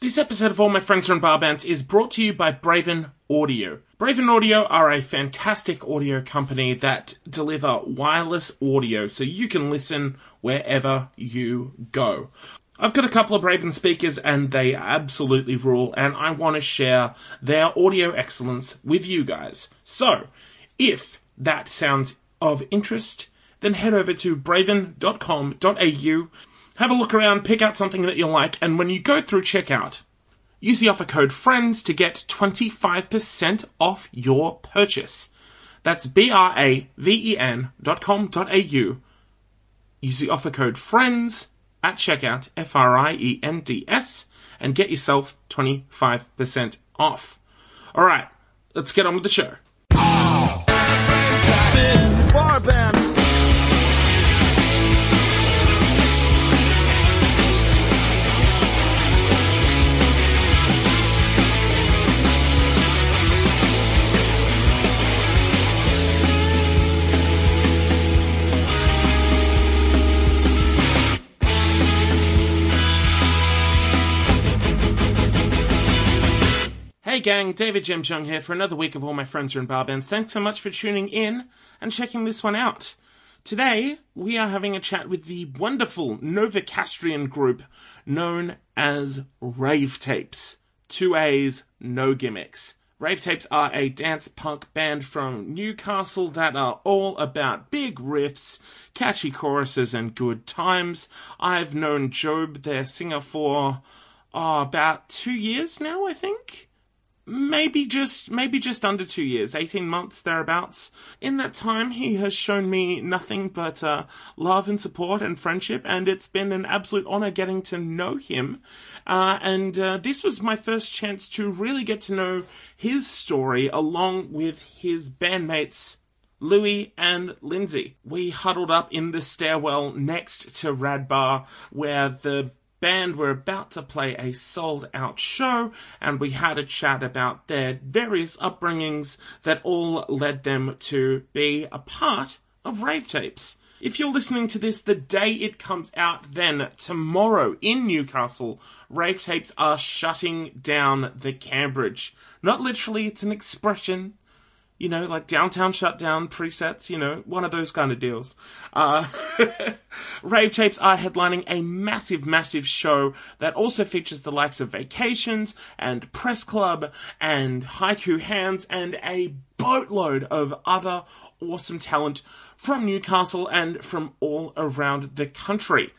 This episode of All My Friends Are in Bar Bands is brought to you by Braven Audio. Braven Audio are a fantastic audio company that deliver wireless audio so you can listen wherever you go. I've got a couple of Braven speakers and they absolutely rule, and I want to share their audio excellence with you guys. So, if that sounds of interest, then head over to braven.com.au have a look around, pick out something that you like, and when you go through checkout, use the offer code FRIENDS to get 25% off your purchase. That's B-R-A-V-E-N dot com dot au. Use the offer code FRIENDS at checkout, F-R-I-E-N-D-S, and get yourself 25% off. Alright, let's get on with the show. Bar Hey gang, David James Young here for another week of All My Friends Are in Bar Bands. Thanks so much for tuning in and checking this one out. Today, we are having a chat with the wonderful Novocastrian group known as Rave Tapes. Two A's, no gimmicks. Rave Tapes are a dance punk band from Newcastle that are all about big riffs, catchy choruses, and good times. I've known Job, their singer, for oh, about two years now, I think maybe just maybe just under two years 18 months thereabouts in that time he has shown me nothing but uh, love and support and friendship and it's been an absolute honor getting to know him uh, and uh, this was my first chance to really get to know his story along with his bandmates Louis and Lindsay. We huddled up in the stairwell next to Radbar, where the band were about to play a sold out show, and we had a chat about their various upbringings that all led them to be a part of Rave Tapes. If you're listening to this the day it comes out, then tomorrow in Newcastle, Rave Tapes are shutting down the Cambridge. Not literally, it's an expression you know, like downtown shutdown presets, you know, one of those kind of deals. Uh, Rave Tapes are headlining a massive, massive show that also features the likes of Vacations and Press Club and Haiku Hands and a boatload of other awesome talent from Newcastle and from all around the country.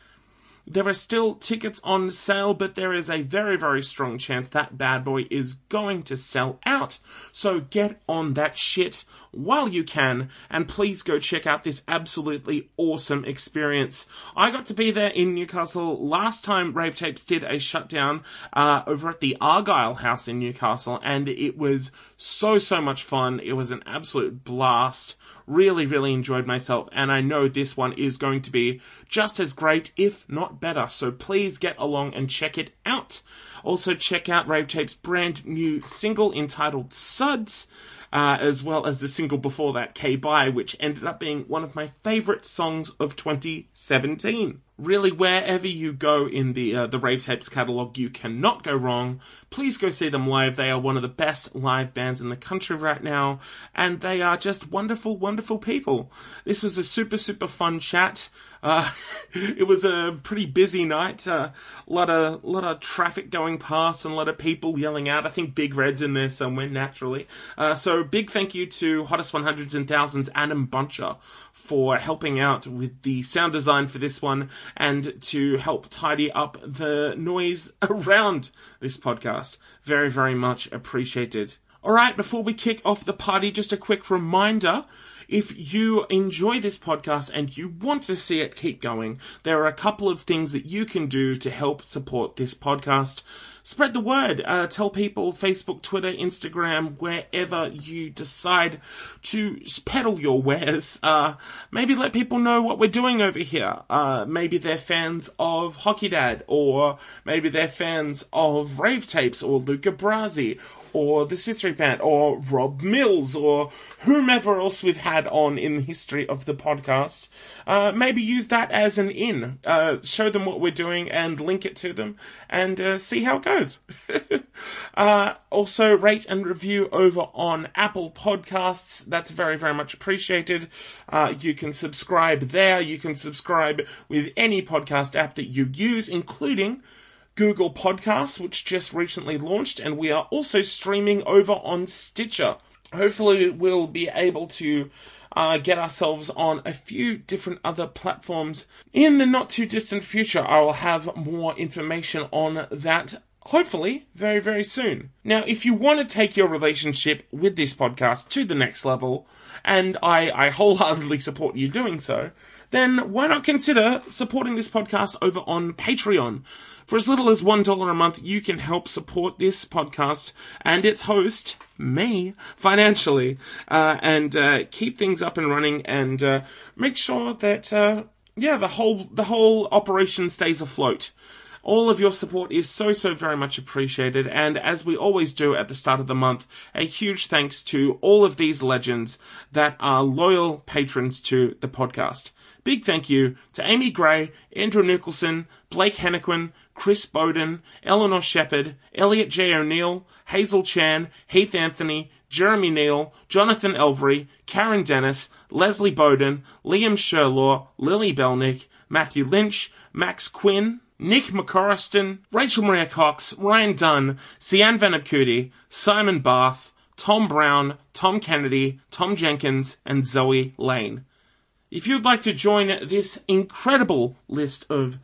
There are still tickets on sale, but there is a very, very strong chance that bad boy is going to sell out. So get on that shit while you can, and please go check out this absolutely awesome experience. I got to be there in Newcastle last time Rave Tapes did a shutdown uh, over at the Argyle House in Newcastle, and it was so, so much fun. It was an absolute blast. Really, really enjoyed myself, and I know this one is going to be just as great, if not better. So please get along and check it out. Also, check out Rave Tape's brand new single entitled Suds. Uh, as well as the single before that, K Bye, which ended up being one of my favourite songs of 2017 really wherever you go in the uh, the Rave Tapes catalog, you cannot go wrong. Please go see them live. They are one of the best live bands in the country right now, and they are just wonderful, wonderful people. This was a super, super fun chat. Uh, it was a pretty busy night. A uh, lot of lot of traffic going past and a lot of people yelling out. I think Big Red's in there somewhere naturally. Uh, so big thank you to Hottest 100s and Thousands Adam Buncher for helping out with the sound design for this one and to help tidy up the noise around this podcast. Very, very much appreciated. Alright, before we kick off the party, just a quick reminder. If you enjoy this podcast and you want to see it keep going, there are a couple of things that you can do to help support this podcast spread the word. Uh, tell people Facebook, Twitter, Instagram, wherever you decide to peddle your wares. Uh, maybe let people know what we're doing over here. Uh, maybe they're fans of Hockey Dad, or maybe they're fans of Rave Tapes or Luca Brasi, or the Smith Street Band, or Rob Mills, or whomever else we've had on in the history of the podcast. Uh, maybe use that as an in. Uh, show them what we're doing and link it to them and uh, see how it goes. uh, also, rate and review over on Apple Podcasts. That's very, very much appreciated. Uh, you can subscribe there. You can subscribe with any podcast app that you use, including Google Podcasts, which just recently launched, and we are also streaming over on Stitcher. Hopefully, we'll be able to uh, get ourselves on a few different other platforms in the not too distant future. I will have more information on that hopefully very, very soon. Now, if you want to take your relationship with this podcast to the next level, and I, I wholeheartedly support you doing so, then why not consider supporting this podcast over on Patreon? For as little as $1 a month, you can help support this podcast and its host, me, financially, uh, and uh, keep things up and running and uh, make sure that, uh, yeah, the whole, the whole operation stays afloat. All of your support is so, so very much appreciated. And as we always do at the start of the month, a huge thanks to all of these legends that are loyal patrons to the podcast. Big thank you to Amy Gray, Andrew Nicholson, Blake Hennequin, Chris Bowden, Eleanor Shepard, Elliot J. O'Neill, Hazel Chan, Heath Anthony, Jeremy Neal, Jonathan Elvery, Karen Dennis, Leslie Bowden, Liam Sherlaw, Lily Belnick, Matthew Lynch, Max Quinn, Nick McCorriston, Rachel Maria Cox, Ryan Dunn, Sian Vanabkuti, Simon Barth, Tom Brown, Tom Kennedy, Tom Jenkins, and Zoe Lane. If you'd like to join this incredible list of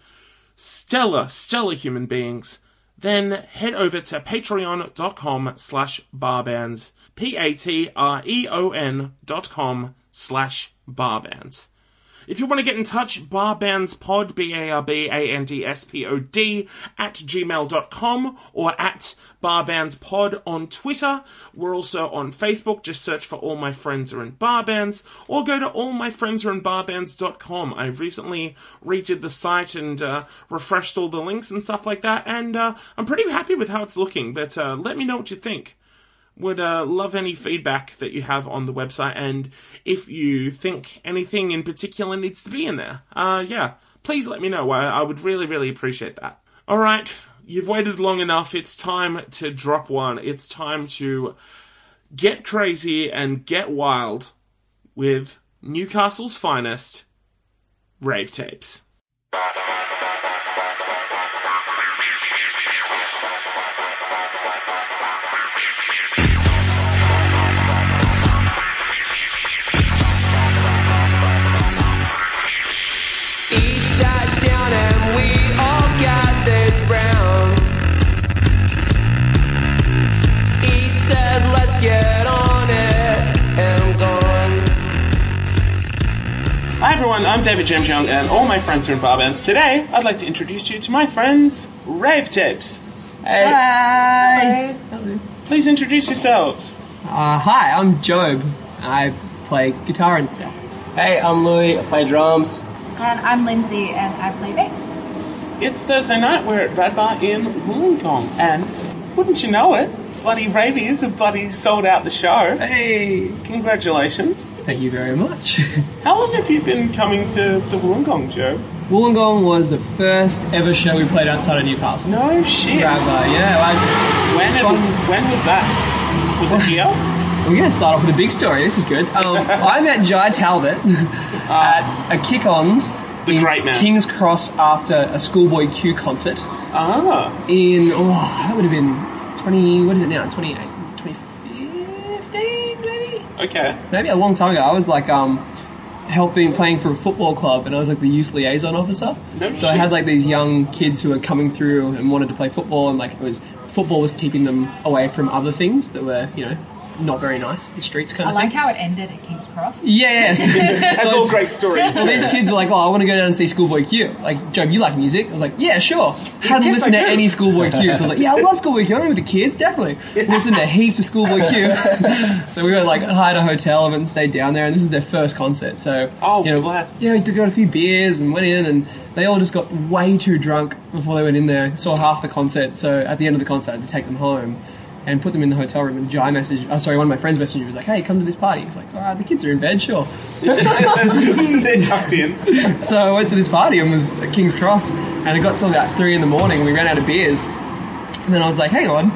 stellar, stellar human beings, then head over to patreon.com slash barbands. P-A-T-R-E-O-N dot com slash barbands. If you want to get in touch, barbandspod, B-A-R-B-A-N-D-S-P-O-D, at gmail.com or at barbandspod on Twitter. We're also on Facebook. Just search for All My Friends Are in Barbands or go to allmyfriendsarein I recently redid the site and uh, refreshed all the links and stuff like that, and uh, I'm pretty happy with how it's looking, but uh, let me know what you think would uh, love any feedback that you have on the website, and if you think anything in particular needs to be in there, uh, yeah, please let me know. I, I would really, really appreciate that. All right, you've waited long enough. It's time to drop one. It's time to get crazy and get wild with Newcastle's finest rave tapes. Hi everyone, I'm David James Young, and all my friends are in bar bands. Today, I'd like to introduce you to my friends, Rave Tapes. Hey. Hi. Please introduce yourselves. Uh, hi, I'm Job. I play guitar and stuff. Hey, I'm Louis. I play drums. And I'm Lindsay, and I play bass. It's Thursday night, we're at Rad Bar in Wollongong, and wouldn't you know it, bloody Ravies have bloody sold out the show. Hey. Congratulations. Thank you very much. How long have you been coming to, to Wollongong, Joe? Wollongong was the first ever show we played outside of Newcastle. No shit. Rabbi, yeah. I, When, and, when was that? Was it here? we're going to start off with a big story. This is good. Um, I met Jai Talbot at a kick-ons The in great man. King's Cross after a Schoolboy Q concert Ah. in, oh, that would have been 20, what is it now? 28, 2015 maybe? Okay. maybe a long time ago. I was like um helping playing for a football club, and I was like the youth liaison officer. No so I had like these young kids who were coming through and wanted to play football, and like it was football was keeping them away from other things that were you know not very nice, the streets kind I of like thing. how it ended at King's Cross. Yeah, yes. That's all great stories. So these kids were like, "Oh, I want to go down and see Schoolboy Q." Like, Joe, you like music? I was like, "Yeah, sure." Hadn't Yes, listened I to do. any Schoolboy Q, so I was like, "Yeah, I love Schoolboy Q. I remember the kids, definitely." Listened to heaps of Schoolboy Q. so we were like hired a hotel and stayed down there, and this is their first concert. So Oh, you know, bless. Yeah, we took out a few beers and went in, and they all just got way too drunk before they went in there. Saw half the concert, so at the end of the concert, I had to take them home. And put them in the hotel room. And Jai messaged, oh, sorry, one of my friends messaged me, was like, hey, come to this party. He's like, all right, the kids are in bed, sure. They're tucked in. So I went to this party and was at King's Cross, and it got till about three in the morning. and We ran out of beers, and then I was like, "Hang on,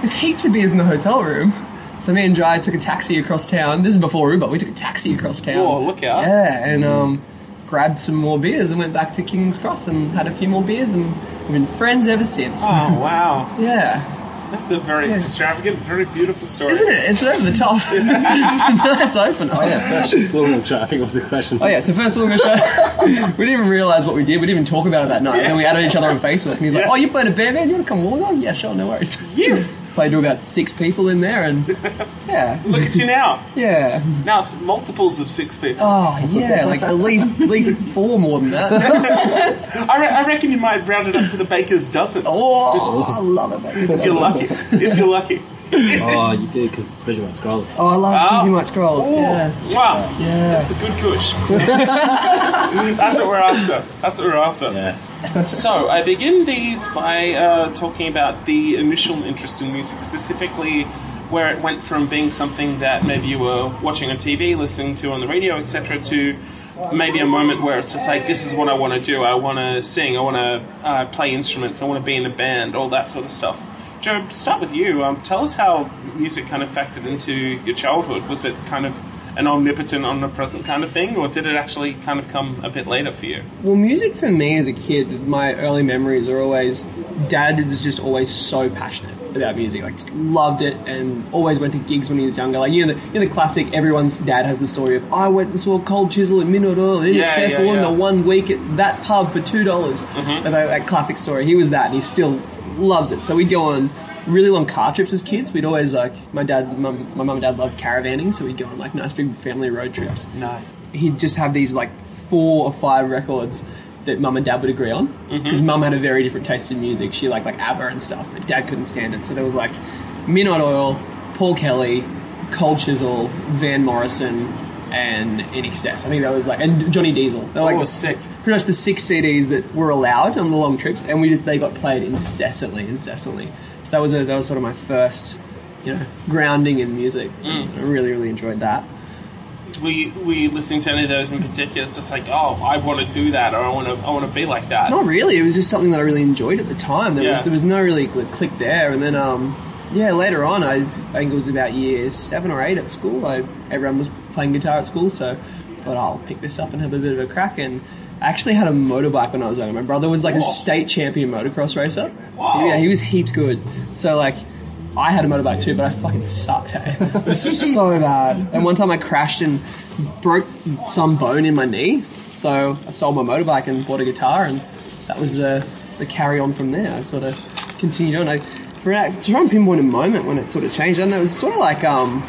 there's heaps of beers in the hotel room." So me and Jai took a taxi across town. This is before Uber. We took a taxi across town. Whoa, look out. Yeah, and um, grabbed some more beers and went back to King's Cross and had a few more beers, and we've been friends ever since. Oh, wow. Yeah, That's a very extravagant, very beautiful story. isn't it? It's over the top. it's a nice opener. Oh yeah, first Woolwich traffic was the question. Oh yeah, so first of all, we didn't even realise what we did. We didn't even talk about it that night. And then we added each other on Facebook, and he's like, "Oh, you played a band, man? You want to come along? Yeah, sure, no worries." Yeah. Played to about six people in there, and yeah, Look at you now. yeah. Now it's multiples of six people. Oh yeah, like at least at least four more than that. I, re- I reckon you might round it up to the baker's dozen. Oh, I love it. If you're lucky. If you're lucky. Oh, you do because especially when it scrolls. Oh, I love Ah. cheesy white scrolls. Ooh, Yes. Wow. Yeah. That's a good kush. That's what we're after. That's what we're after. Yeah. So, I begin these by uh, talking about the initial interest in music, specifically where it went from being something that maybe you were watching on TV, listening to on the radio, etc., to maybe a moment where it's just like, this is what I want to do. I want to sing, I want to uh, play instruments, I want to be in a band, all that sort of stuff. Joe, start with you. Um, tell us how music kind of factored into your childhood. Was it kind of an omnipotent, omnipresent kind of thing, or did it actually kind of come a bit later for you? Well, music for me as a kid, my early memories are always. Dad was just always so passionate about music, like just loved it, and always went to gigs when he was younger. Like you know, the, you know the classic. Everyone's dad has the story of I went and saw Cold Chisel at Midnight Oil in Yeah, INXS yeah, yeah. the one week at that pub for two dollars. Mm-hmm. That, that classic story. He was that, and he still loves it. So we'd go on really long car trips as kids. We'd always like my dad, mum, my mum and dad loved caravanning, so we'd go on like nice big family road trips Nice. he'd just have these like four or five records that mum and dad would agree on mm-hmm. because mum had a very different taste in music. She liked like ABBA and stuff, but dad couldn't stand it. So there was like Midnight Oil, Paul Kelly, Cold Chisel, Van Morrison, and INXS. I think that was like and Johnny Diesel. They were like Oh, the sick. Pretty much the six CDs that were allowed on the long trips, and we just they got played incessantly, incessantly. So that was a, that was sort of my first, you know, grounding in music. I really really enjoyed that. Were you, were you listening to any of those in particular? It's just like, oh, I want to do that, or I want to, I want to be like that. Not really. It was just something that I really enjoyed at the time. There Yeah. was there was no really click there, and then um, yeah, later on, I, I think it was about year seven or eight at school. I everyone was playing guitar at school, so I thought oh, I'll pick this up and have a bit of a crack. And I actually had a motorbike when I was younger. My brother was like a state champion motocross racer. Whoa. Yeah, he was heaps good. So like. I had a motorbike too, but I fucking sucked. Hey? It was so bad. And one time I crashed and broke some bone in my knee. So I sold my motorbike and bought a guitar, and that was the the carry on from there. I sort of continued on. I for to try and pinpoint a moment when it sort of changed. I don't know. It was sort of like um,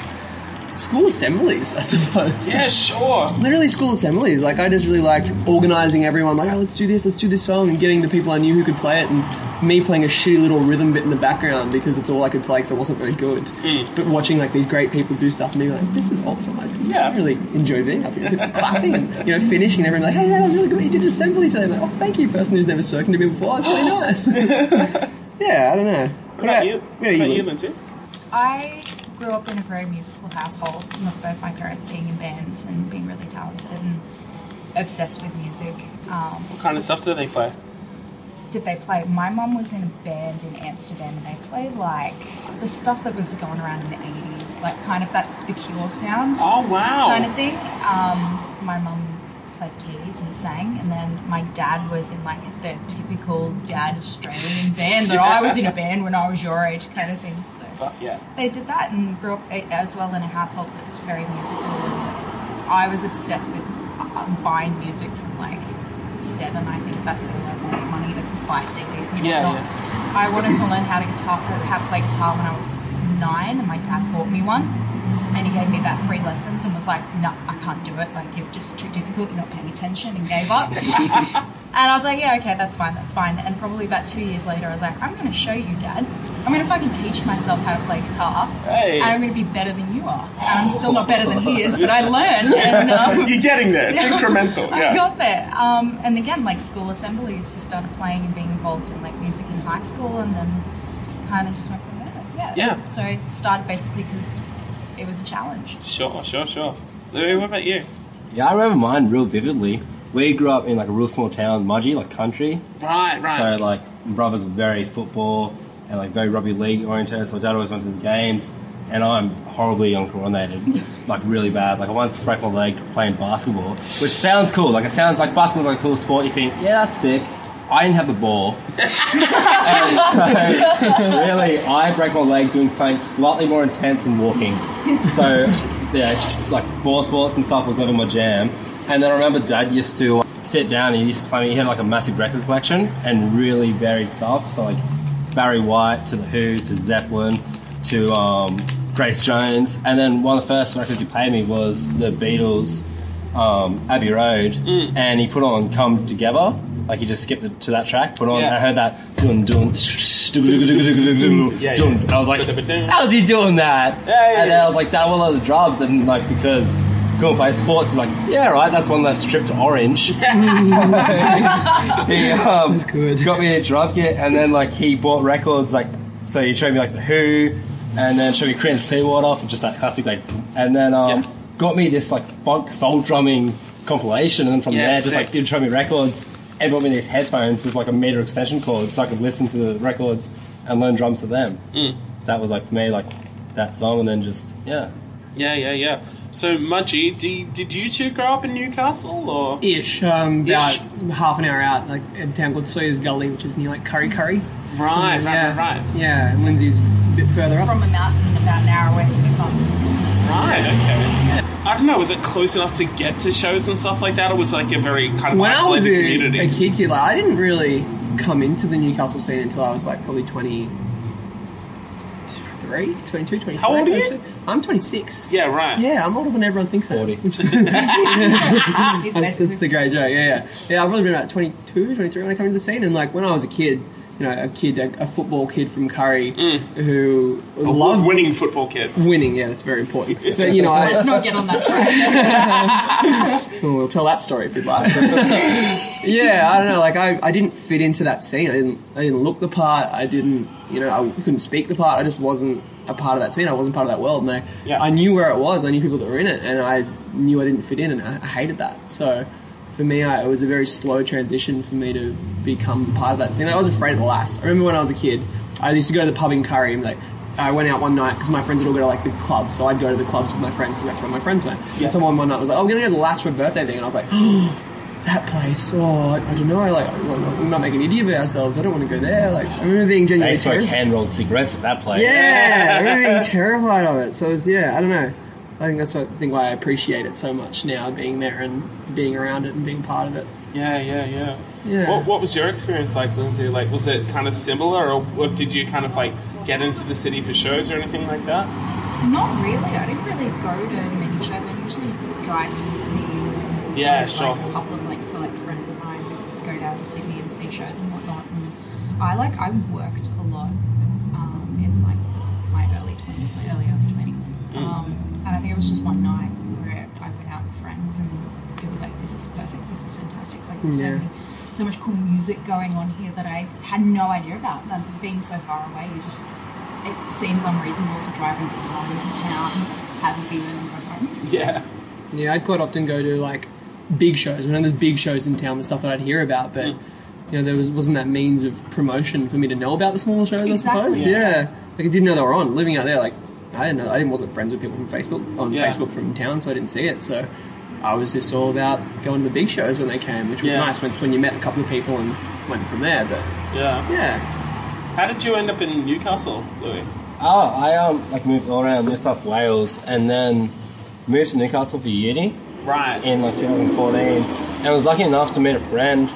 school assemblies, I suppose. Yeah, sure. Literally school assemblies. Like I just really liked organising everyone. Like, oh, let's do this, let's do this song, and getting the people I knew who could play it, and me playing a shitty little rhythm bit in the background because it's all I could play because I wasn't very good. But watching like these great people do stuff and being like, this is awesome. Like, Yeah. I really enjoyed being up here. People clapping and you know finishing, and everyone like, hey, that was really good. You did an assembly today. I'm like, oh, thank you, person who's never spoken to me before. It's really nice. yeah, I don't know. What about you? What What about you, Lynn? Lindsay? I grew up in a very musical household, with both my parents being in bands and being really talented and obsessed with music. Um, What kind of stuff do they play? did they play? My mum was in a band in Amsterdam and they played like the stuff that was going around in the 80s, like kind of that The Cure sound Oh, wow. kind of thing. Um, my mum keys and sang, and then my dad was in like the typical dad Australian band that I was in a band when I was your age kind of thing. So Fuck yeah. they did that and grew up as well in a household that's very musical. And I was obsessed with uh, buying music from like seven. I think that's when I made money to buy CDs and Yeah, whatnot. I wanted to learn how to guitar, how to play guitar when I was nine, and my dad bought me one. And he gave me about three lessons and was like, "No, I can't do it. Like you're just too difficult. You're not paying attention." And gave up. And I was like, yeah, okay, that's fine, that's fine. And probably about two years later, I was like, I'm going to show you, Dad. I'm going to fucking teach myself how to play guitar. Hey. And I'm going to be better than you are. And I'm still not better than he is, but I learned. And um, You're getting there. It's incremental. I Yeah. got there. Um, and again, like school assemblies, just started playing and being involved in like music in high school, and then kind of just went from there. Yeah. Yeah. So it started basically because it was a challenge. Sure, sure, sure. Louis, what about you? Yeah, I remember mine real vividly. We grew up in like a real small town, Mudgee, like country. Right, right. So like my brothers were very football and like very rugby league oriented. So my dad always went to the games, and I'm horribly uncoordinated, like really bad. Like I once broke my leg playing basketball, which sounds cool. Like it sounds like basketball's like a cool sport. You think, yeah, that's sick. I didn't have the ball. and so, really, I broke my leg doing something slightly more intense than walking. So, yeah, like ball sports and stuff was never my jam. And then I remember Dad used to sit down and he used to play me. He had like a massive record collection and really varied stuff. So like Barry White to the Who to Zeppelin to um, Grace Jones. And then one of the first records he played me was the Beatles' um, Abbey Road, and he put on "Come Together." Like he just skipped it to that track, put on. Yeah. I heard that dun dun dun Yeah, dun. yeah. I was like, how's he doing that? Yeah, yeah, and then. I was like, that one of the drums, and like because couldn't play sports, he's like, yeah, right, that's one less trip to Orange. He um, good. got me a drum kit, and then like he bought records, like so he showed me like the Who, and then showed me Creedence Clearwater for just that classic like, and then um, Yeah. got me this like funk soul drumming compilation, and then from Yeah, there just like sick. he'd show me records, and bought me these headphones with like a meter extension cord, so I could listen to the records and learn drums to them. Mm. So that was like for me like that song, and then just yeah. Yeah, yeah, yeah. So, Mudgee, do, did you two grow up in Newcastle, or? Ish, um, about Ish. half an hour out, like a town called Sawyer's Gully, which is near like Kurri Kurri. Right, right, yeah, right, right. Yeah, and Lindsay's a bit further up. From a mountain about an hour away from Newcastle. Right, okay. I don't know, was it close enough to get to shows and stuff like that, or was it like a very kind of when I was isolated a, community? a kid, kid, like, I didn't really come into the Newcastle scene until I was like probably 23, 22, 23. How old are I'd you? say. I'm 26. Yeah, right. Yeah, I'm older than everyone thinks. I am, 40. Which is, that's, that's the great joke. Yeah, yeah. Yeah, I've probably been about 22, 23 when I come into the scene. And like when I was a kid, you know, a kid, a, a football kid from Kurri mm. who A loved winning football kid. winning. Yeah, that's very important. But you know, I, Let's not get on that track. Well, we'll tell that story if you'd like. yeah, I don't know. Like I, I didn't fit into that scene. I didn't, I didn't look the part. I didn't, you know, I couldn't speak the part. I just wasn't a part of that scene. I wasn't part of that world. And I, Yeah. I knew where it was. I knew people that were in it, and I knew I didn't fit in, and I, I hated that. So for me, I, it was a very slow transition for me to become part of that scene. I was afraid of the Lass. I remember when I was a kid, I used to go to the pub in Kurri and like. I went out one night because my friends would all go to like the clubs, so I'd go to the clubs with my friends because that's where my friends went. And someone one night was like, "Oh, we're gonna go to the Lass for a birthday thing," and I was like, oh, that place. Oh, I, I don't know. Like, we might make an idiot of ourselves. I don't want to go there. Like, I remember being They genuinely smoke terrified. hand rolled cigarettes at that place. Yeah, I remember being terrified of it. So it was, yeah, I don't know. I think that's what, I think why I appreciate it so much now, being there and being around it and being part of it. Yeah, yeah, yeah. Yeah. What, what was your experience like, Lindsay? Like, was it kind of similar, or, or did you kind of like get into the city for shows or anything like that? Not really. I didn't really go to many shows. I usually drive to Sydney. Yeah, with, sure. Like a couple of like select friends of mine would go down to Sydney and see shows and whatnot. And I like I worked a lot um, in like my early twenties, my early early twenties. Mm. Um, and I think it was just one night where I went out with friends and it was like this is perfect. This is fantastic. Like there's Yeah. so many. So much cool music going on here that I had no idea about. And being so far away, you just it seems unreasonable to drive an hour into town, have a beer, and go home. Yeah. Yeah, I'd quite often go to like big shows. I know there's big shows in town, the stuff that I'd hear about, but Mm. you know there was wasn't that means of promotion for me to know about the smaller shows. Exactly. I suppose. Yeah. Yeah. like I didn't know they were on. Living out there, like I didn't know. I didn't wasn't friends with people from Facebook on Yeah. Facebook from town, so I didn't see it. So I was just all about going to the big shows when they came, which was Yeah. nice. When when you met a couple of people and went from there. But Yeah. yeah, How did you end up in Newcastle, Louis? Oh, I um like moved all around New South Wales and then moved to Newcastle for uni Right. in like 2014. And I was lucky enough to meet a friend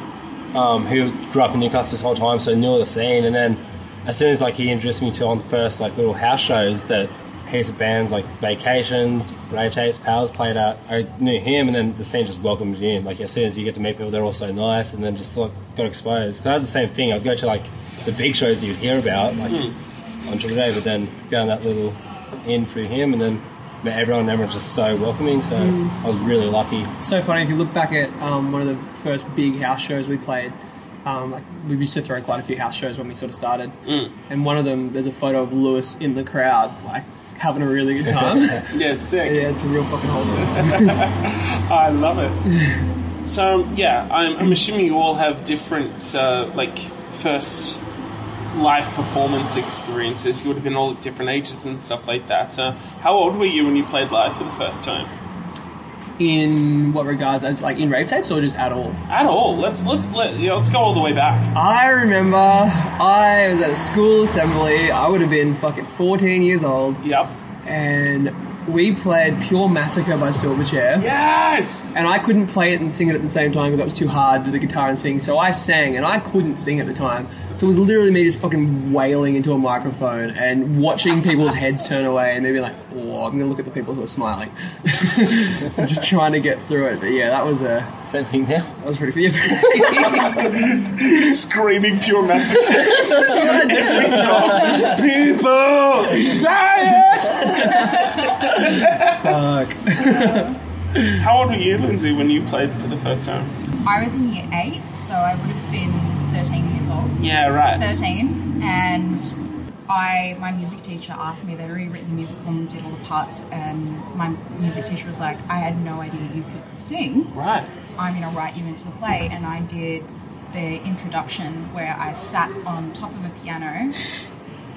um, who grew up in Newcastle this whole time, so knew all the scene. And then as soon as like he introduced me to on the first like little house shows that heaps of bands like Vacations, Rave Tapes, Powers played out. I knew him, and then the scene just welcomed you in. Like as soon as you get to meet people, they're all so nice, and then just like got exposed. 'Cause I had the same thing. I'd go to like the big shows that you'd hear about, like on Triple J, but then found that little in through him, and then met everyone. and Everyone's just so welcoming. So I was really lucky. so funny if you look back at um, one of the first big house shows we played. Um, like we used to throw quite a few house shows when we sort of started, Mm. and one of them there's a photo of Lewis in the crowd, like having a really good time. yeah, sick. Yeah, it's real fucking wholesome. I love it. So yeah, I'm, I'm assuming you all have different uh, like first live performance experiences. You would have been all at different ages and stuff like that. Uh, how old were you when you played live for the first time? In what regards, as like in rave tapes or just at all? At all? Let's let's let yeah, let's go all the way back. I remember I was at a school assembly. I would have been fucking 14 years old, Yep. and we played Pure Massacre by Silverchair. Yes. And I couldn't play it and sing it at the same time because that was too hard to the guitar and sing. So I sang, and I couldn't sing at the time. So it was literally me just fucking wailing into a microphone and watching people's heads turn away, and maybe like, oh, I'm gonna look at the people who are smiling, just trying to get through it. But yeah, that was a Same thing now. that was pretty. Yeah. Screaming pure massacre. Every song. People dying. Fuck. How old were you, Lindsay, when you played for the first time? I was in year eight, so I would have been 13 years old. Yeah, right. 13 and I my music teacher asked me they'd rewritten the musical and did all the parts and my music teacher was like I had no idea you could sing Right. I'm going to write you into the play and I did the introduction where I sat on top of a piano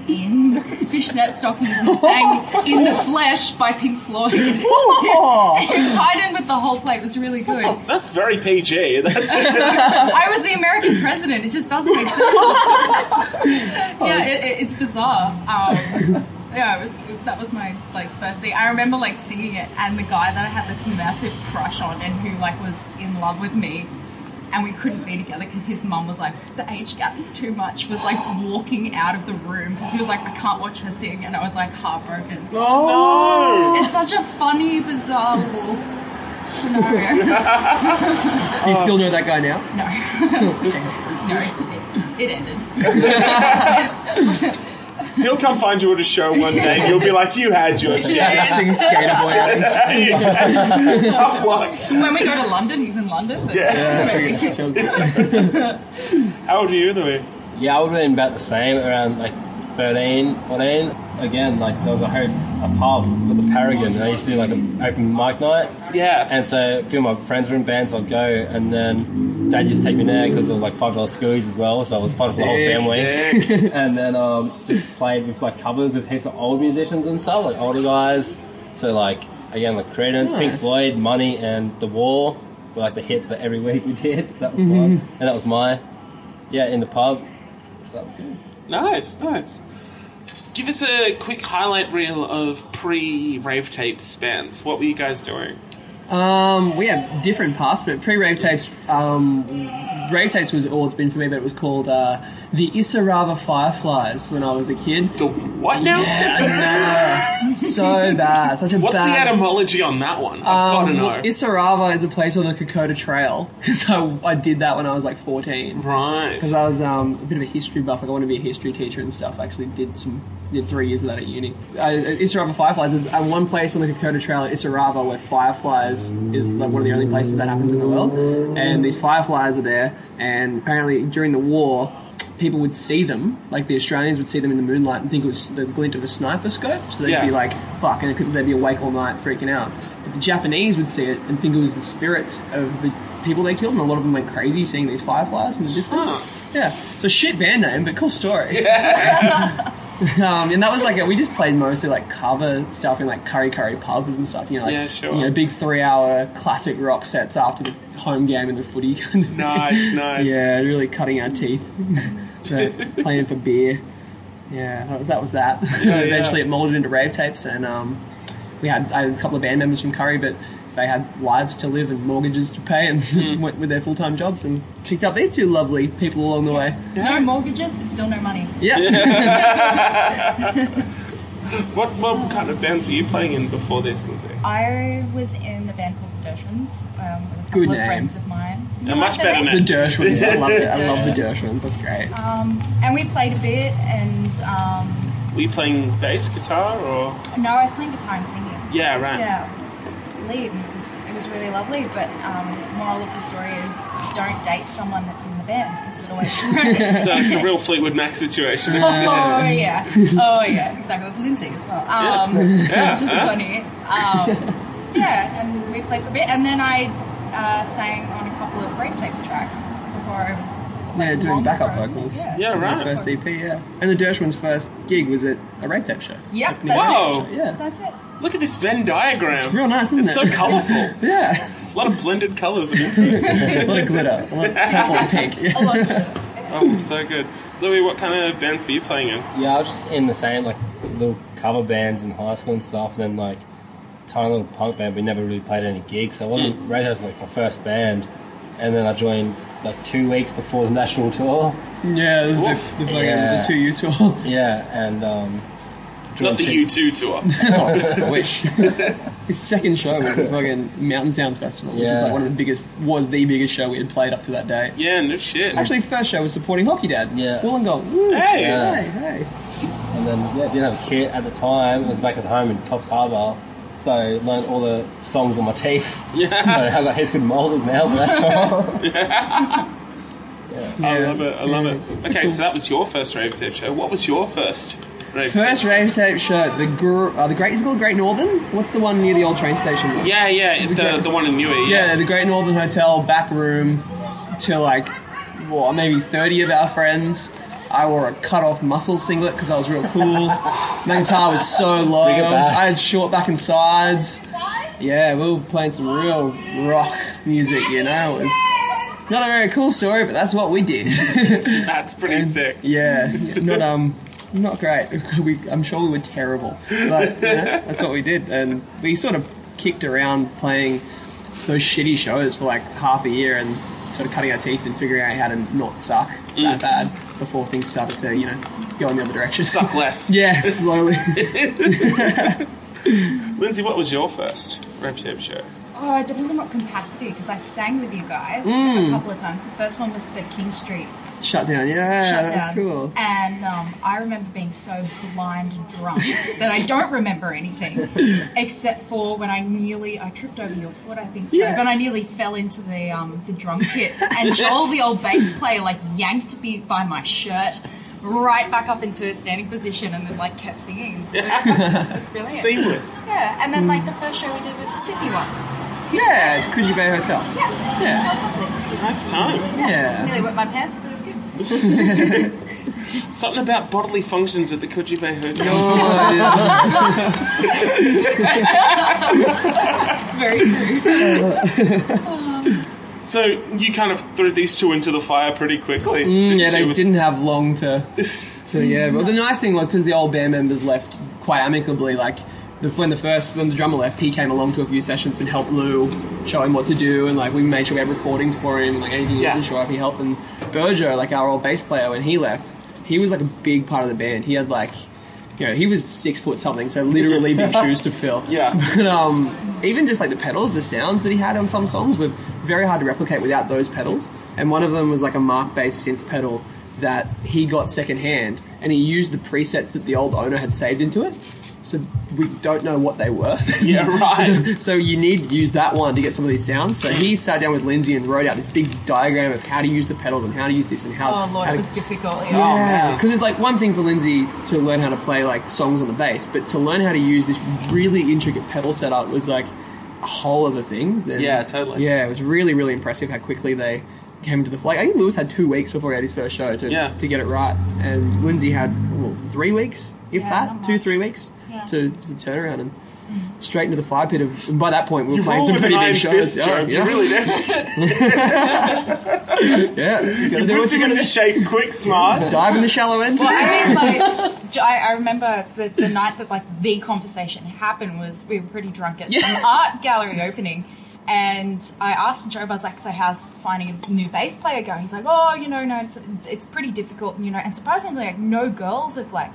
in fishnet stockings and sang In the Flesh by Pink Floyd. it tied in with the whole play. It was really good. Oh, that's very PG. That's I was the American president. It just doesn't make sense. yeah, it, it, it's bizarre. Um, yeah, it was that was my like first thing. I remember like singing it, and the guy that I had this massive crush on, and who like was in love with me, and we couldn't be together because his mum was like, the age gap is too much. Was like walking out of the room because he was like, I can't watch her sing, and I was like heartbroken. no. It's such a funny, bizarre little scenario. Do you still know that guy now? No. no, it, it ended. He'll come find you at a show one day, and you'll be like, "You had your chance." Yeah. Sing Skater Boy. I think. Tough luck. When we go to London, he's in London. But Yeah, sounds. How old are you, Louis? Yeah, I would have been about the same, around like 13, 14. Again, like there was a, ho- a pub called the Paragon, and I used to do like an open mic night. Yeah. And so a few of my friends were in bands, I'd go, and then they'd just take me there because there was like $5 schoolies as well, so it was fun for the whole family. And then um, just played with like covers with heaps of old musicians and stuff, like older guys. So like again, like Creedence, Pink Floyd, Money, and The Wall were like the hits that every week we did. So that was fun, and that was my yeah in the pub. So that was good. Nice, nice. Give us a quick highlight reel of pre-rave tape spans. What were you guys doing? Um, we have different paths, but pre-rave tapes, um, rave tapes was all it's been for me. But it was called uh, the Isurava Fireflies when I was a kid. The what now? Yeah, I know. so bad, such a What's bad. the etymology on that one? I've got to Um, know. Isurava is a place on the Kokoda Trail because I, I did that when I was like 14. right. Because I was um, a bit of a history buff. Like I wanted to be a history teacher and stuff. I actually did some did three years of that at uni. Uh, Isurava Fireflies is uh, one place on the Kokoda Trail at Isurava where fireflies is like one of the only places that happens in the world. And these fireflies are there. And apparently during the war, people would see them. Like the Australians would see them in the moonlight and think it was the glint of a sniper scope. So they'd Yeah. be like, "Fuck!" And people they'd be awake all night freaking out. But the Japanese would see it and think it was the spirits of the people they killed, and a lot of them went crazy seeing these fireflies in the distance. Huh. Yeah, so shit band name, but cool story. um, and that was like we just played mostly like cover stuff in like Kurri Kurri pubs and stuff. You know, like Yeah, sure. you know, big three hour classic rock sets after the home game and the footy kind of thing. Nice, nice. Yeah, really cutting our teeth, playing for beer. Yeah, that- that was that. yeah. Eventually, it molded into rave tapes, and um, we had I had a couple of band members from Kurri, but they had lives to live and mortgages to pay, and Hmm. went with their full time jobs and picked up these two lovely people along the way. No mortgages, but still no money. Yeah, What what kind of bands were you playing in before this, I was in a band called the Dershmans um, with a couple Good of name. friends of mine. You A much better name? the Dershwins. I love it. I love the Dershwins. Dershwins. That's great. Um, and we played a bit, and um, Were you playing bass guitar or? no, I was playing guitar and singing. Yeah, right. Yeah, it was lead, and it was it was really lovely. But um, the moral of the story is don't date someone that's in the band because away from it. So it's a real Fleetwood Mac situation. oh yeah, oh yeah, exactly. With Lindsay as well. Um, Yeah, which is yeah. funny. Um, yeah, and we played for a bit, and then I uh, sang on a couple of rave tapes tracks before I was. Like, Yeah, doing backup before I was- vocals. Yeah. Yeah, right. the first EP, yeah. And the Dershman's first gig was at a rave tape show. Yep, Opening that's rave Whoa. show, Yeah. That's it. Look at this Venn diagram. It's Real nice, isn't It's it? so colourful. yeah. A lot of blended colours of it. a lot of glitter. A lot of purple and pink. A lot of. Oh, so good. Louis, what kind of bands were you playing in? Yeah, I was just in the same like little cover bands in high school and stuff, and then like tiny little punk band. We never really played any gigs, so I wasn't Mm. Radiohead was like my first band, and then I joined like two weeks before the national tour. Yeah, the, Woof. the, the, Yeah. the two U tour. Yeah, and um, Not the two- U2 tour. Oh, I wish. His second show was at fucking Mountain Sounds Festival, which was like one of the biggest, was the biggest show we had played up to that day. yeah, no shit. Actually, first show was supporting Hockey Dad. Yeah. Wollongong. Woo. Hey! Yeah. Hey, hey. And then yeah, didn't have a kit at the time. I was back at home in Coffs Harbour, so I learned all the songs on my teeth. Yeah. So I got heaps good molders now, but that's all. Yeah. I love it. I love it. Okay, so that was your first rave tape show. What was your first First tape? rave tape shirt. the gr- uh, the Great, is it called Great Northern? What's the one near the old train station? Yeah, yeah, the the one in Newey. Yeah, Yeah. the Great Northern Hotel back room to like, well, maybe 30 of our friends. I wore a cut off muscle singlet because I was real cool. My guitar was so low. Bring it back. I had short back and sides. Yeah, we were playing some real rock music, you know. It was not a very cool story, but that's what we did. That's pretty sick. yeah, not um, not great. We, I'm sure we were terrible, but you know, that's what we did, and we sort of kicked around playing those shitty shows for like half a year and sort of cutting our teeth and figuring out how to not suck that bad before things started to you know go in the other direction. Suck less. Yeah, slowly. Lindsay, what was your first rave tape show? Oh, it depends on what capacity because I sang with you guys Mm. a couple of times. The first one was the King Street Shut down. Yeah, shutdown, that's cool. and um, I remember being so blind and drunk that I don't remember anything except for when I nearly I tripped over your foot. I think, Joe, Yeah. but I nearly fell into the um, the drum kit, and Joel, the old bass player, like yanked me by my shirt. Right back up into a standing position, and then like kept singing. It was, it was brilliant. Seamless. Yeah, and then like the first show we did was the Sydney one. Yeah, Coogee Bay Hotel. Yeah, Yeah. that was lovely. Nice time. Yeah. Nearly wet my pants, but it was good. Something about bodily functions at the Coogee Bay Hotel. Oh, yeah. Very true. So you kind of threw these two into the fire pretty quickly. Mm, yeah, didn't they you? didn't have long to, to yeah. But the nice thing was because the old band members left quite amicably. Like the, when the first when the drummer left, he came along to a few sessions and helped Lou, show him what to do, and like we made sure we had recordings for him. Like anything he Yeah. wasn't sure if he helped. And Berger, like our old bass player, when he left, he was like a big part of the band. He had like. You know, he was six foot something, so literally big shoes to fill. Yeah. But um, even just like the pedals, the sounds that he had on some songs were very hard to replicate without those pedals. And one of them was like a Mark-based synth pedal that he got secondhand, and he used the presets that the old owner had saved into it. So we don't know what they were. Yeah, right. so you need to use that one to get some of these sounds. So he sat down with Lindsay and wrote out this big diagram of how to use the pedals and how to use this and how. Oh lord, how it to- was difficult. Oh, Yeah. man. because it's like one thing for Lindsay to learn how to play like songs on the bass, but to learn how to use this really intricate pedal setup was like a whole other thing. Then- Yeah, totally. Yeah, it was really really impressive how quickly they came to the flight. I think Lewis had two weeks before he had his first show to Yeah. to get it right, and Lindsay had well, three weeks, if Yeah, that, two much. three weeks Yeah. to, to turn around and. Straight into the fire pit of. And by that point, we were You playing some pretty iron big shows. fist, yeah, yeah, You really did. yeah. You gotta do You're what you gotta shake quick, smart. Dive in the shallow end. Well, I mean, like, J- I, I remember the, the night that like the conversation happened was we were pretty drunk at Yeah. some art gallery opening, and I asked Joe, I was like, "So how's finding a new bass player going?" He's like, "Oh, you know, no, it's, it's, it's pretty difficult, you know." And surprisingly, like, no girls have like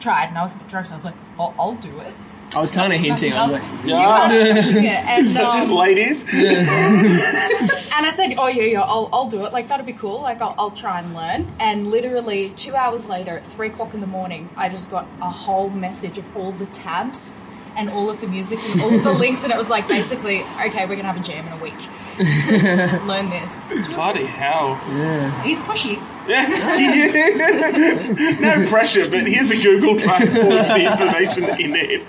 tried, and I was a bit drunk, so I was like, "I'll, I'll do it." I was kind of hinting. I was like, you kind of pushing it, and um, Ladies, And I said, "Oh yeah, yeah, I'll, I'll do it. Like that'll be cool. Like I'll, I'll try and learn." And literally two hours later, at three o'clock in the morning, I just got a whole message of all the tabs and all of the music and all of the links, and it was like basically, okay, we're gonna have a jam in a week. Learn this. Bloody hell. Yeah. He's pushy. Yeah. no pressure, but here's a Google Drive full of the information that you need.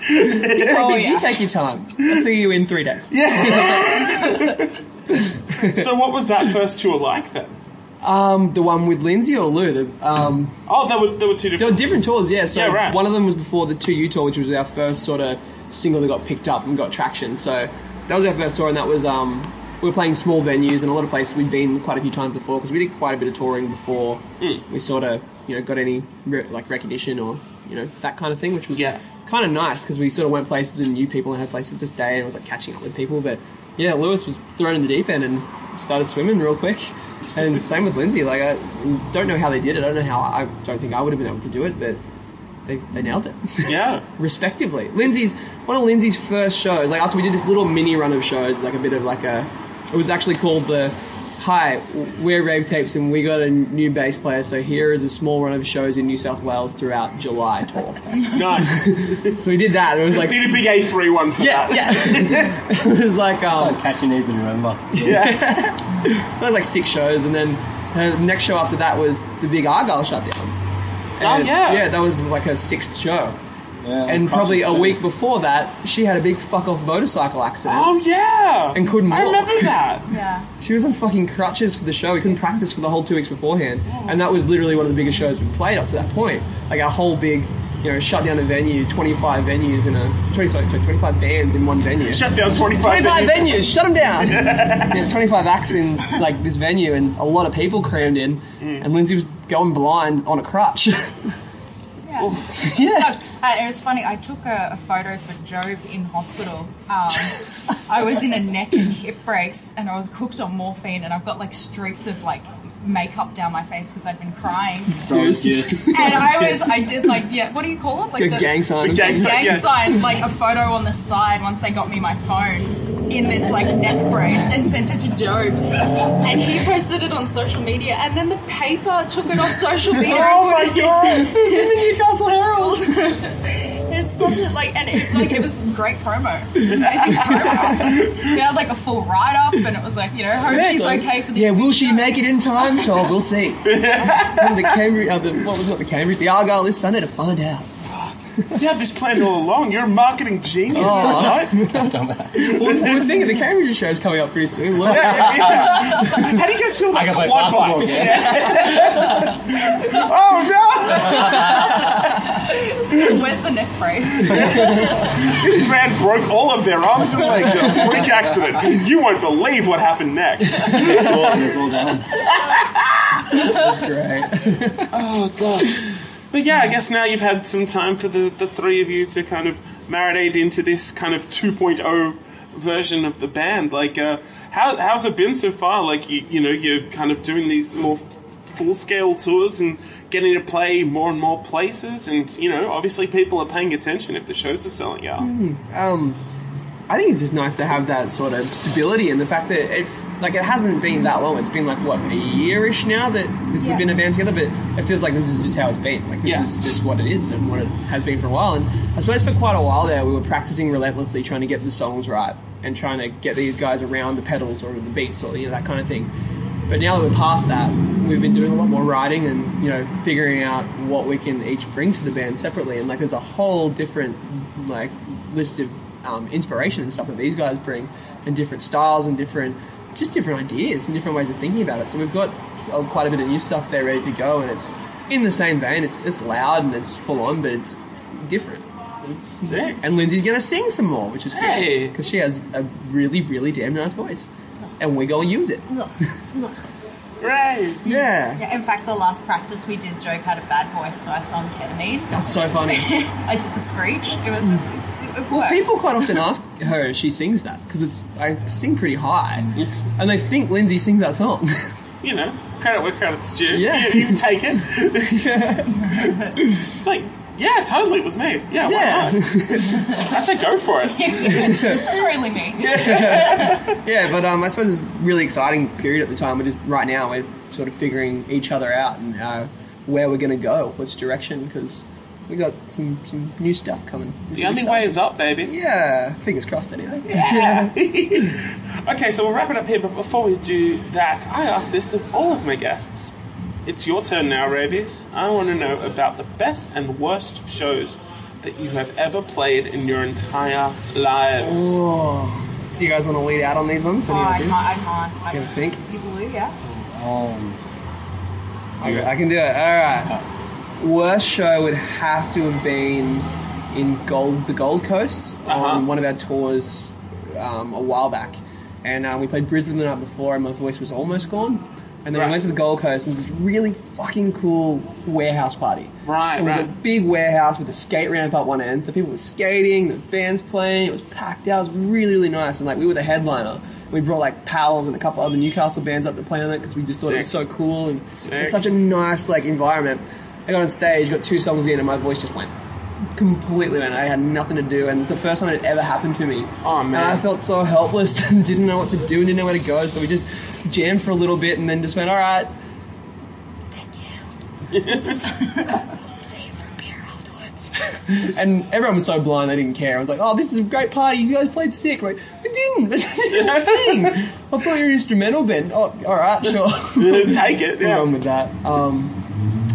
Oh You take your time. I'll see you in three days. Yeah. So, what was that first tour like then? Um, the one with Lindsay or Lou? The, um, Oh, there were there were two there were different. different tours, yeah. So Yeah, right. one of them was before the 2U tour, which was our first sort of single that got picked up and got traction. So that was our first tour, and that was um, we were playing small venues and a lot of places we'd been quite a few times before because we did quite a bit of touring before Hmm. we sort of you know got any re- like recognition or you know that kind of thing, which was Yeah. kind of nice because we sort of went places and knew people and had places to stay and it was like catching up with people. But yeah, Lewis was thrown in the deep end and started swimming real quick. And same with Lindsay. Like I don't know how they did it. I don't know how. I don't think I would have been able to do it, but they, they nailed it. Yeah. respectively. Lindsay's one of Lindsay's first shows. Like after we did this little mini run of shows, like a bit of like a. It was actually called the. Hi, we're Rave Tapes and we got a new bass player. So here is a small run of shows in New South Wales throughout July tour. Nice. so we did that. It was like Need a big A3 one for yeah, that. yeah. it was like um, Like catchy needs to remember. Yeah. that was like six shows, and then the next show after that was the big Argyle shutdown. Oh, And, yeah. yeah, that was like her sixth show. Yeah, And probably a too. week before that, she had a big fuck off motorcycle accident. Oh yeah. And couldn't I walk. remember that. Yeah. She was on fucking crutches for the show. We couldn't practice for the whole two weeks beforehand, and that was literally one of the biggest shows we played up to that point. Like our whole big, you know, shut down a venue, twenty five venues in a twenty sorry, sorry twenty five bands in one venue. Shut down 25 25 venues. venues, shut them down. yeah, 25 acts in like this venue, and a lot of people crammed in, mm. and Lindsay was going blind on a crutch. Yeah. yeah. Uh, it was funny. I took a, a photo for Job in hospital. Um, I was in a neck and hip brace, and I was cooked on morphine, and I've got like streaks of like makeup down my face because I'd been crying. Rose juice. And I was, I did like, yeah, what do you call it? Like Good gang sign. The gang the sign, yeah. sign, like a photo on the side once they got me my phone in this like neck brace and sent it to Job. And he posted it on social media, and then the paper took it off social media. Oh my god! It's in the Newcastle Herald! It's such a like, and it, like it was great promo, amazing promo. We had like a full write up, and it was like, you know, hope she's okay for this. Yeah, will she make it in time? So we'll see. and the Cambridge, uh, the, what was not the Cambridge, the Argyle this Sunday to find out. You had this planned all along. You're a marketing genius. Oh. right? Well, we're thinking the Cambridge is coming up pretty soon. Look. How do you guys feel about can play quad basketball bikes? again. oh Where's the neck brace? no! This man broke all of their arms and legs in a freak accident. You won't believe what happened next. it's all done. That's great. Oh god. But yeah, I guess now you've had some time for the, the three of you to kind of marinate into this kind of 2.0 version of the band. Like, uh, how how's it been so far? Like, you you know, you're kind of doing these more full scale tours and getting to play more and more places, and you know, obviously people are paying attention if the shows are selling out. um, I think it's just nice to have that sort of stability and the fact that it, like, it hasn't been that long. It's been like what a yearish now that we've been a band together, but it feels like this is just how it's been. Like this Yeah. is just what it is and what it has been for a while. And I suppose for quite a while there, we were practicing relentlessly, trying to get the songs right and trying to get these guys around the pedals or the beats or you know that kind of thing. But now that we're past that, we've been doing a lot more writing and you know figuring out what we can each bring to the band separately. And like, there's a whole different like list of um, inspiration and stuff that these guys bring, and different styles and different just different ideas and different ways of thinking about it. So we've got uh, quite a bit of new stuff there ready to go, and it's in the same vein. It's it's loud and it's full on, but it's different. Sick. And Lindsay's gonna sing some more, which is Hey. good because she has a really, really damn nice voice, and we're gonna use it. Right. Yeah, Yeah, in fact, the last practice we did, Joke had a bad voice, so I sung ketamine. that's so funny. I did the screech. It was. It, it Well, people quite often ask her if she sings that because it's I sing pretty high, and they think Lindsay sings that song. You know, credit where credit's due. Yeah. You, you take it. it's like, yeah, totally, it was me. Yeah, why Yeah. not? I said go for it. it's totally me. Yeah, but um, I suppose it's a really exciting period at the time. We're just right now we're sort of figuring each other out and uh, where we're going to go, which direction, because we got some some new stuff coming. The only way is up, baby. Yeah, fingers crossed anyway. Yeah. okay, so we'll wrap it up here, but before we do that, I ask this of all of my guests. It's your turn now, Rabies. I want to know about the best and worst shows that you have ever played in your entire lives. Oh. Do you guys want to lead out on these ones? Oh, I can't. I can't. I You don't think? You blue, yeah. Um, Okay, I can do it. All right. Worst show would have to have been in Gold, the Gold Coast Uh-huh. on one of our tours um, a while back, and um, we played Brisbane the night before, and my voice was almost gone. And then Right. we went to the Gold Coast, and it was this really fucking cool warehouse party. Right, It was a big warehouse with a skate ramp up one end, so people were skating, the band's playing, it was packed out, it was really, really nice. And like we were the headliner. We brought like Pals and a couple other Newcastle bands up to play on it because we just thought it was so cool and it was such a nice like environment. I got on stage, got two songs in, and my voice just went completely went. I had nothing to do, and it's the first time it ever happened to me. Oh, man. And I felt so helpless and didn't know what to do and didn't know where to go. So we just jammed for a little bit, and then just went, all right. Thank you. See you for a beer afterwards. and everyone was so blind they didn't care. I was like, "Oh, this is a great party. You guys played sick." Like, we didn't. We didn't sing. I thought you were instrumental band. Oh, all right, sure. Take it, Nothing wrong yeah. with that. Um,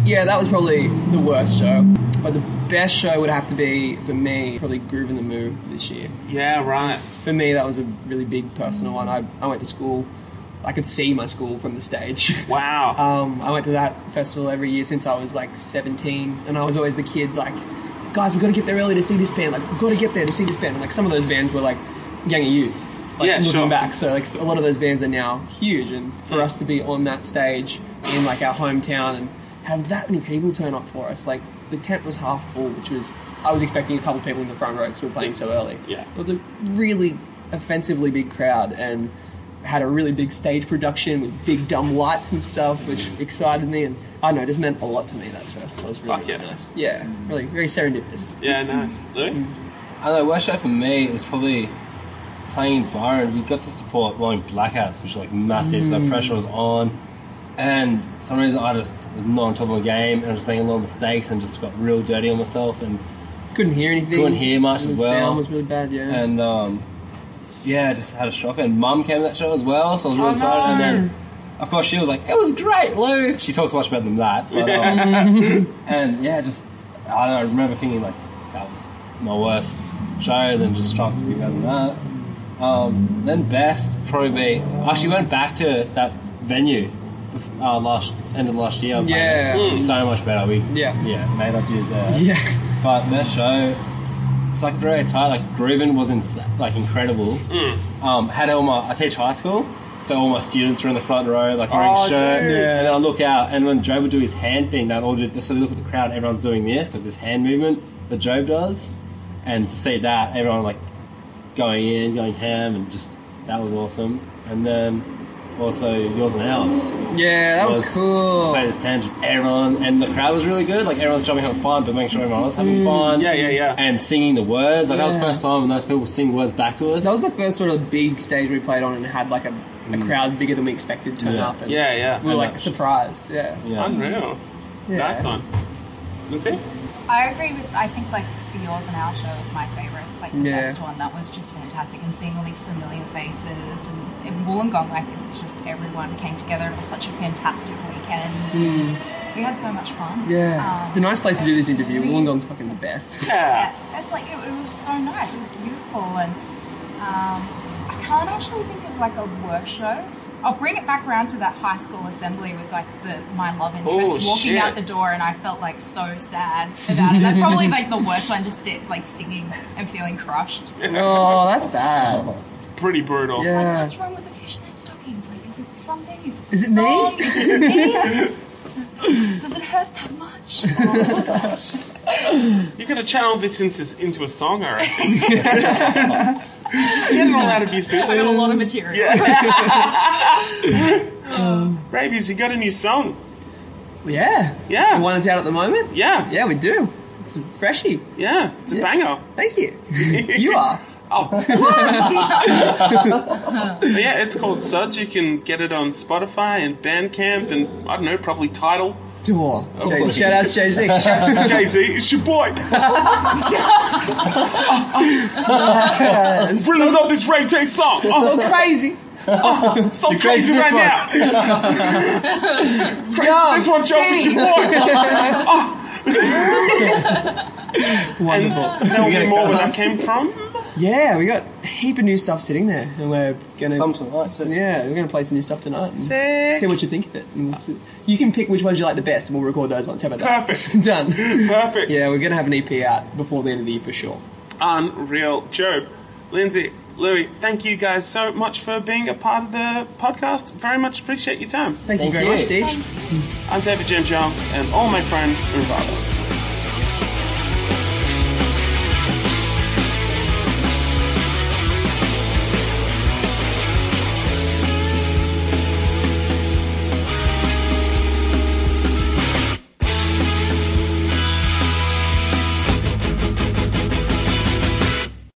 yeah, that was probably the worst show. But the best show would have to be for me, probably Groovin the Moo this year. Yeah, right. For me, that was a really big personal one. I, I went to school. I could see my school from the stage. Wow. Um, I went to that festival every year since I was like 17, and I was always the kid like, guys, we've got to get there early to see this band. Like, we've got to get there to see this band. And like some of those bands were like younger youths. Like, Yeah, looking sure. back, so like a lot of those bands are now huge, and for us to be on that stage in like our hometown and have that many people turn up for us, like the tent was half full, which was I was expecting a couple people in the front row because we were playing so early. Yeah. it was a really offensively big crowd and had a really big stage production with big dumb lights and stuff, which excited me. And I don't know, it just meant a lot to me that show. It was really, Fuck yeah. really nice. Yeah, really very serendipitous. yeah, nice. Louis? I don't know, worst show for me was probably playing in Byron. We got to support Rolling Blackouts, which is like massive, so Mm. pressure was on. And some reason I just was not on top of the game and I was making a lot of mistakes and just got real dirty on myself and Couldn't hear anything. Couldn't hear much the as well. sound was really bad. Yeah. and um, yeah, I just had a shock. And Mum came to that show as well, so I was really Oh, excited. And then, of course, she was like, "It was great, Lou." She talks much better than that, but um, and yeah, just I know, I remember thinking like that was my worst show. Then just trying to be better than that. Um, then best probably be. I actually went back to that venue uh, last end of last year. Yeah. it. so much better. We Yeah. yeah made our years there. yeah. But that show, it's like very tight. Like grooving was ins- like incredible. Um, had all my I teach high school, so all my students were in the front row, like wearing Oh, a shirt. dude. Yeah. And then I look out, and when Joe would do his hand thing, that all do, so they look at the crowd, everyone's doing this, like this hand movement that Joe does, and to see that, everyone like going in, going ham, and just that was awesome. And then also Yours and Owls Yeah, that was, cool. Played as ten, just everyone, and the crowd was really good. Like everyone's jumping having fun, but making sure everyone was having mm. fun. Yeah, yeah, yeah. And singing the words. Like that was the first time those people sing words back to us. That was the first sort of big stage we played on and had like a, a mm. crowd bigger than we expected turn Yeah. up. And Yeah, yeah. We were And like that's- surprised. Yeah. yeah. Unreal. Yeah. Nice one. Lindsay? I agree with. I think like the Yours and Owls show is my favorite, like the Yeah. best one. That was just fantastic, and seeing all these familiar faces and in Wollongong, like it was just everyone came together. It was such a fantastic weekend. We had so much fun. Yeah. Um, it's a nice place to do this interview. we- Wollongong's fucking the best. Yeah. yeah, it's like it, it was so nice. It was beautiful, and um, I can't actually think of like a work show. I'll bring it back around to that high school assembly with like the my love interest Oh, walking shit. out the door, and I felt like so sad about it. That's probably like the worst one, just it, like singing and feeling crushed. oh, that's bad. It's pretty brutal. Yeah. Like, what's wrong with the fishnet stockings? Like, is it something? Is it, Is the it me? Is it me? Does it hurt that much? Oh my gosh. You could have channeled this into, into a song, I reckon. Just get it all out of you, suits. I got a lot of material. yeah um, Rabies, you got a new song. Yeah. Yeah. The one that's out at the moment? Yeah. Yeah, we do. It's a freshie. Yeah, it's a Yeah. banger. Thank you. you are. Oh. But yeah, it's called Suds. You can get it on Spotify and Bandcamp and, I don't know, probably Tidal. Oh, Jay- shout out to Jay Z. Jay Z, it's your boy. It's Really love this Ray J song. Oh. oh, so crazy. so crazy crazy right one. now. crazy, Yo, this one, Joe, it's your boy. Oh. Wonderful. There'll be more where that came from. Yeah, we got a heap of new stuff sitting there, and we're gonna. Some tonight. Yeah, we're gonna play some new stuff tonight. and Sick. See what you think of it. And we'll see. You can pick which ones you like the best, and we'll record those ones. How about that? Perfect. Done. Perfect. Yeah, we're gonna have an EP out before the end of the year for sure. Unreal. Job, Lindsay, Louis, thank you guys so much for being a part of the podcast. Very much appreciate your time. Thank, you very you. much, Deej. I'm David James Young, and all my friends are in Barbados.